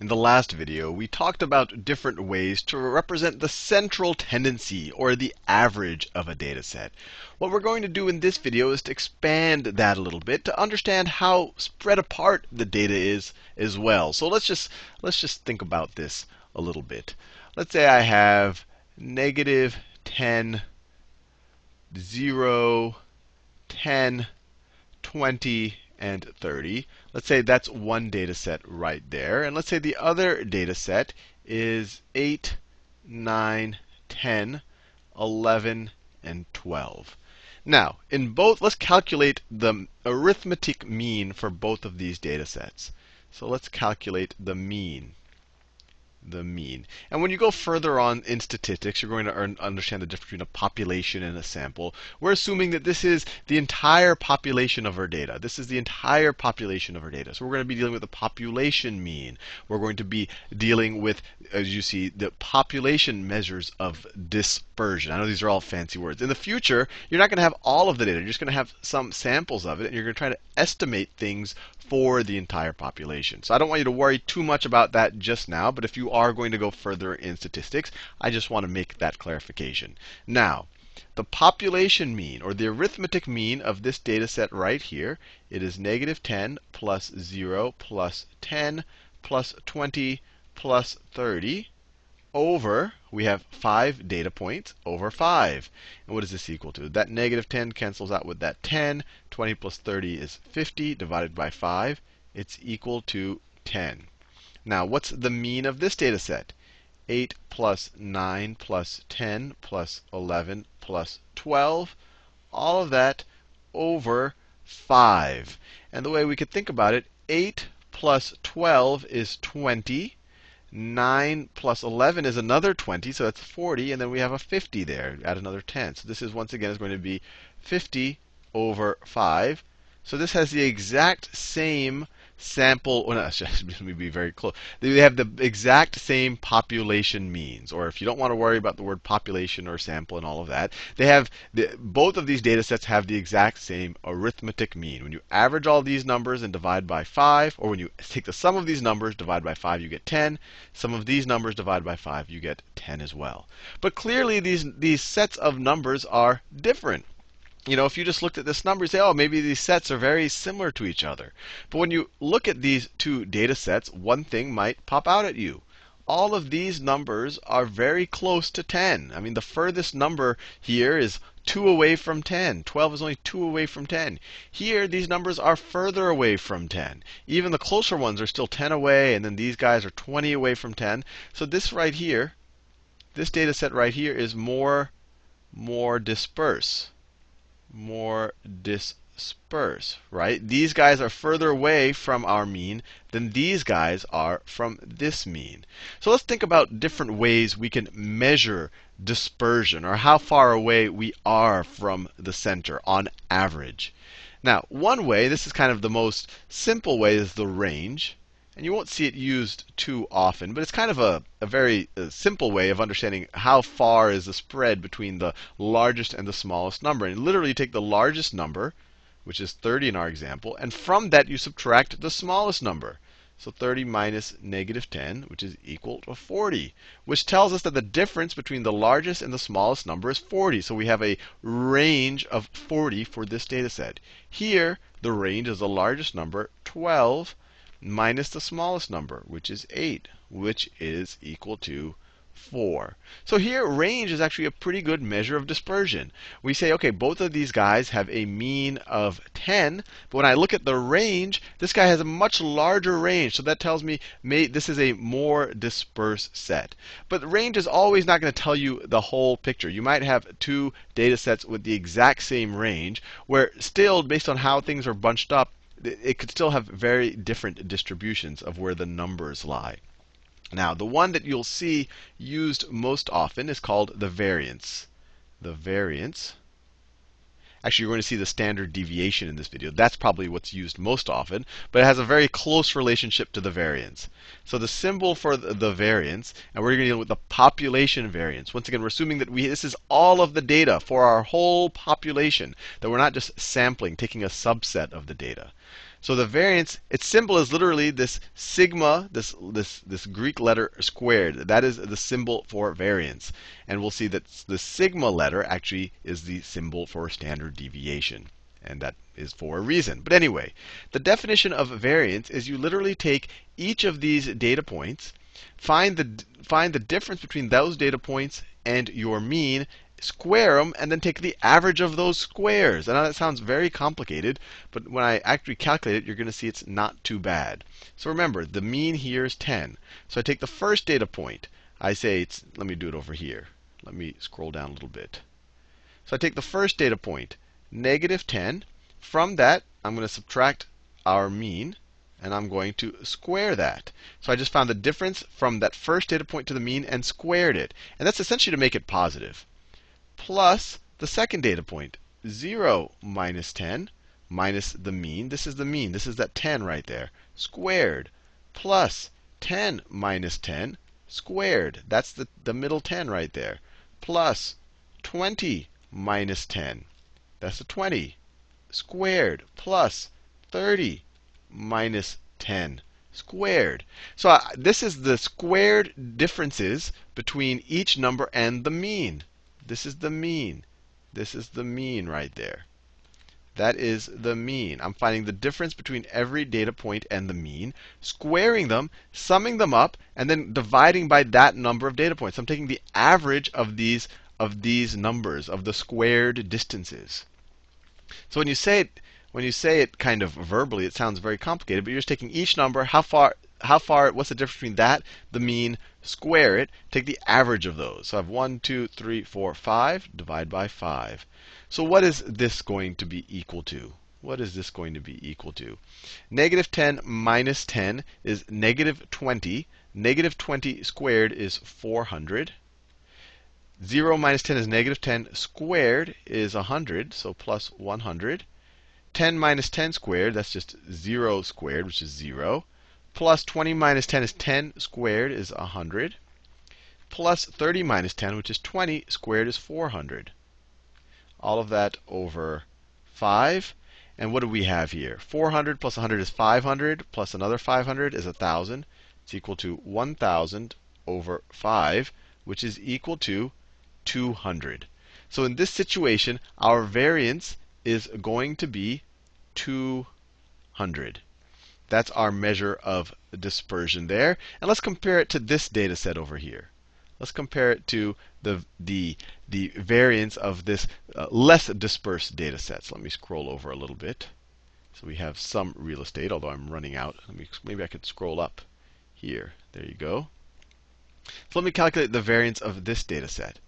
In the last video, we talked about different ways to represent the central tendency or the average of a data set. What we're going to do in this video is to expand that a little bit to understand how spread apart the data is as well. So let's just let's just think about this a little bit. Let's say I have negative 10, 0, 10, 20, and 30. Let's say that's one data set right there. And let's say the other data set is 8, 9, 10, 11, and 12. Now, in both, let's calculate the arithmetic mean for both of these data sets. So let's calculate the mean the mean. And when you go further on in statistics, you're going to earn, understand the difference between a population and a sample. We're assuming that this is the entire population of our data. This is the entire population of our data. So we're going to be dealing with the population mean. We're going to be dealing with, as you see, the population measures of dispersion. I know these are all fancy words. In the future, you're not going to have all of the data. You're just going to have some samples of it, and you're going to try to estimate things for the entire population. So I don't want you to worry too much about that just now, but if you are going to go further in statistics, I just want to make that clarification. Now, the population mean, or the arithmetic mean of this data set right here, it is negative 10 plus 0 plus 10 plus 20 plus 30 over, we have 5 data points over 5. And what is this equal to? That negative 10 cancels out with that 10. 20 plus 30 is 50 divided by 5. It's equal to 10. Now, what's the mean of this data set? 8 plus 9 plus 10 plus 11 plus 12. All of that over 5. And the way we could think about it, 8 plus 12 is 20. 9 plus 11 is another 20, so that's 40, and then we have a 50 there. Add another 10. So this is once again is going to be 50 over 5. So this has the exact same sample, well, not, let me be very close. They have the exact same population means, or if you don't want to worry about the word population or sample and all of that, they have the, both of these data sets have the exact same arithmetic mean. When you average all these numbers and divide by 5, or when you take the sum of these numbers, divide by 5, you get 10. Some of these numbers divide by 5, you get 10 as well. But clearly, these, these sets of numbers are different you know, if you just looked at this number, you say, oh, maybe these sets are very similar to each other. But when you look at these two data sets, one thing might pop out at you. All of these numbers are very close to 10. I mean, the furthest number here is 2 away from 10. 12 is only 2 away from 10. Here, these numbers are further away from 10. Even the closer ones are still 10 away, and then these guys are 20 away from 10. So this right here, this data set right here is more, more dispersed more disperse, right? These guys are further away from our mean than these guys are from this mean. So let's think about different ways we can measure dispersion or how far away we are from the center on average. Now, one way, this is kind of the most simple way, is the range. And you won't see it used too often, but it's kind of a, a very uh, simple way of understanding how far is the spread between the largest and the smallest number. And literally you take the largest number, which is 30 in our example, and from that you subtract the smallest number. So 30 minus negative 10, which is equal to 40, which tells us that the difference between the largest and the smallest number is 40. So we have a range of 40 for this data set. Here, the range is the largest number, 12 minus the smallest number, which is 8, which is equal to 4. So here, range is actually a pretty good measure of dispersion. We say, okay, both of these guys have a mean of 10. But when I look at the range, this guy has a much larger range. So that tells me may, this is a more dispersed set. But range is always not going to tell you the whole picture. You might have two data sets with the exact same range, where still, based on how things are bunched up, it could still have very different distributions of where the numbers lie. Now, the one that you'll see used most often is called the variance. The variance. Actually, you're going to see the standard deviation in this video. That's probably what's used most often, but it has a very close relationship to the variance. So the symbol for the, variance, and we're going to deal with the population variance. Once again, we're assuming that we this is all of the data for our whole population, that we're not just sampling, taking a subset of the data. So the variance, its symbol is literally this sigma, this, this, this Greek letter squared. That is the symbol for variance. And we'll see that the sigma letter actually is the symbol for standard deviation. And that is for a reason. But anyway, the definition of variance is you literally take each of these data points, find the, find the difference between those data points and your mean, square them, and then take the average of those squares. Know that sounds very complicated, but when I actually calculate it, you're going to see it's not too bad. So remember, the mean here is 10. So I take the first data point. I say it's, let me do it over here. Let me scroll down a little bit. So I take the first data point, negative 10. From that, I'm going to subtract our mean, and I'm going to square that. So I just found the difference from that first data point to the mean and squared it. And that's essentially to make it positive plus the second data 0 minus 10 minus the mean. This is the mean. This is that 10 right there. Squared plus 10 minus 10 squared. That's the, the middle 10 right there. Plus 20 minus 10. That's the 20 squared plus 30 minus 10 squared. So uh, this is the squared differences between each number and the mean. This is the mean. This is the mean right there. That is the mean. I'm finding the difference between every data point and the mean, squaring them, summing them up, and then dividing by that number of data points. I'm taking the average of these of these numbers, of the squared distances. So when you say it, when you say it kind of verbally, it sounds very complicated, but you're just taking each number, how far how far, what's the difference between that, the mean, square it, take the average of those. So I have 1, 2, 3, 4, 5, divide by 5. So what is this going to be equal to? What is this going to be equal to? Negative 10 minus 10 is negative 20. Negative 20 squared is 400. 0 minus 10 is negative 10 squared is 100, so plus 100. 10 minus 10 squared, that's just 0 squared, which is 0 plus 20 minus 10 is 10 squared is 100. Plus 30 minus 10, which is 20 squared, is 400. All of that over 5. And what do we have here? 400 plus 100 is 500, plus another 500 is 1,000. It's equal to 1,000 over 5, which is equal to 200. So in this situation, our variance is going to be 200. That's our measure of dispersion there. And let's compare it to this data set over here. Let's compare it to the, the, the variance of this uh, less dispersed data set. So let me scroll over a little bit. So we have some real estate, although I'm running out. Me, maybe I could scroll up here. There you go. So let me calculate the variance of this data set.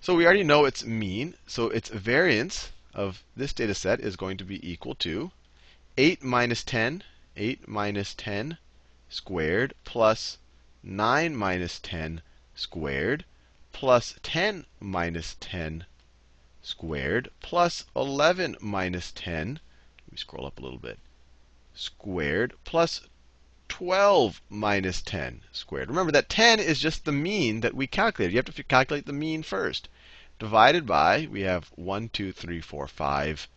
So we already know its mean. So its variance of this data set is going to be equal to 8 minus 10 8 minus 10 squared plus 9 minus 10 squared plus 10 minus 10 squared plus 11 minus 10. Let me scroll up a little bit. Squared plus 12 minus 10 squared. Remember that 10 is just the mean that we calculated. You have to calculate the mean first. Divided by, we have 1, 2, 3, 4, 5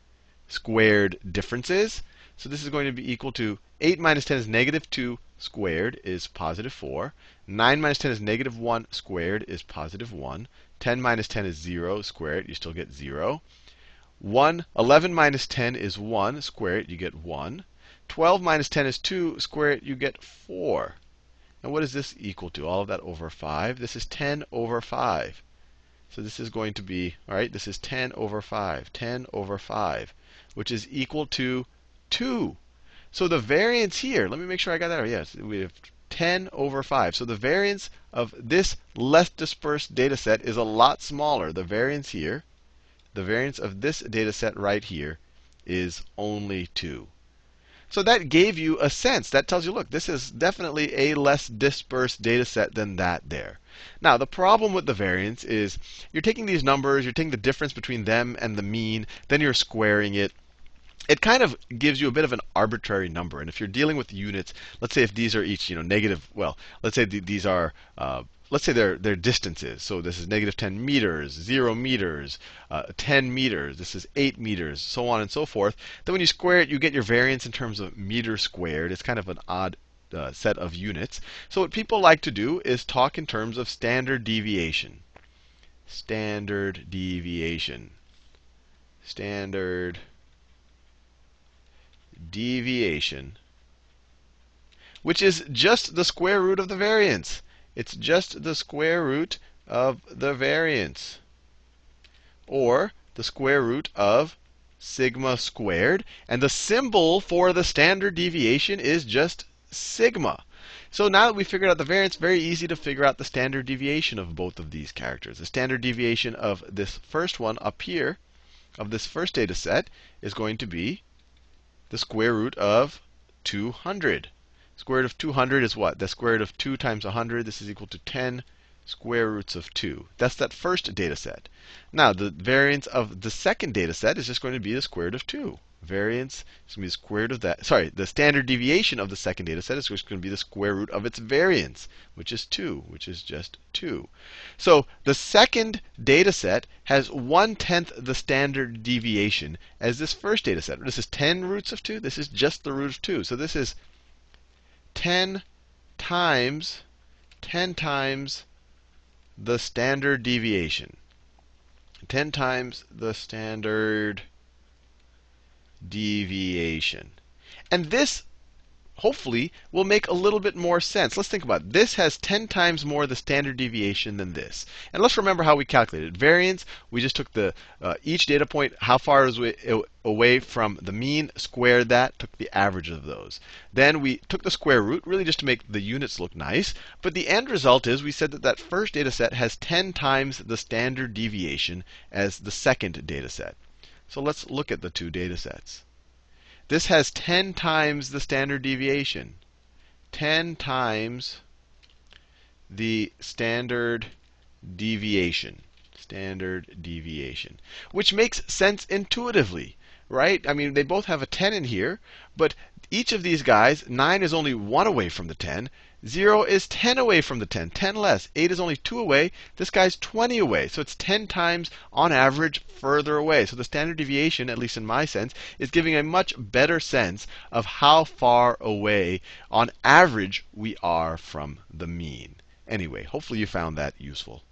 squared differences. So this is going to be equal to 8 minus 10 is negative 2 squared is positive 4. 9 minus 10 is negative 1 squared is positive 1. 10 minus 10 is 0 squared. You still get 0. 1, 11 minus 10 is 1 squared. You get 1. 12 minus 10 is 2 squared. You get 4. And what is this equal to? All of that over 5. This is 10 over 5. So this is going to be, all right, this is 10 over 5. 10 over 5, which is equal to 2. So the variance here, let me make sure I got that right. Yes, we have 10 over 5. So the variance of this less dispersed data set is a lot smaller. The variance here, the variance of this data set right here is only 2. So that gave you a sense. That tells you, look, this is definitely a less dispersed data set than that there. Now, the problem with the variance is you're taking these numbers, you're taking the difference between them and the mean, then you're squaring it it kind of gives you a bit of an arbitrary number. And if you're dealing with units, let's say if these are each, you know, negative, well, let's say th- these are, uh, let's say they're, they're distances. So this is negative 10 meters, 0 meters, uh, 10 meters, this is 8 meters, so on and so forth. Then when you square it, you get your variance in terms of meters squared. It's kind of an odd uh, set of units. So what people like to do is talk in terms of standard deviation. Standard deviation. Standard deviation, which is just the square root of the variance. It's just the square root of the variance. Or the square root of sigma squared. And the symbol for the standard deviation is just sigma. So now that we figured out the variance, very easy to figure out the standard deviation of both of these characters. The standard deviation of this first one up here, of this first data set, is going to be the square root of 200. Square root of 200 is what? The square root of 2 times 100. This is equal to 10 square roots of 2. That's that first data set. Now, the variance of the second data set is just going to be the square root of 2 variance is going to be the square root of that. Sorry, the standard deviation of the second data set is just going to be the square root of its variance, which is 2, which is just 2. So the second data set has one tenth the standard deviation as this first data set. This is 10 roots of 2. This is just the root of 2. So this is 10 times 10 times the standard deviation. 10 times the standard deviation. And this hopefully will make a little bit more sense. Let's think about it. This has 10 times more the standard deviation than this. And let's remember how we calculated. Variance, we just took the uh, each data point, how far is it away from the mean, squared that, took the average of those. Then we took the square root, really just to make the units look nice. But the end result is we said that that first data set has 10 times the standard deviation as the second data set. So let's look at the two data sets. This has 10 times the standard deviation. 10 times the standard deviation. Standard deviation. Which makes sense intuitively, right? I mean, they both have a 10 in here, but each of these guys, 9 is only 1 away from the 10. 0 is 10 away from the 10, 10 less. 8 is only 2 away. This guy's 20 away. So it's 10 times on average further away. So the standard deviation, at least in my sense, is giving a much better sense of how far away on average we are from the mean. Anyway, hopefully you found that useful.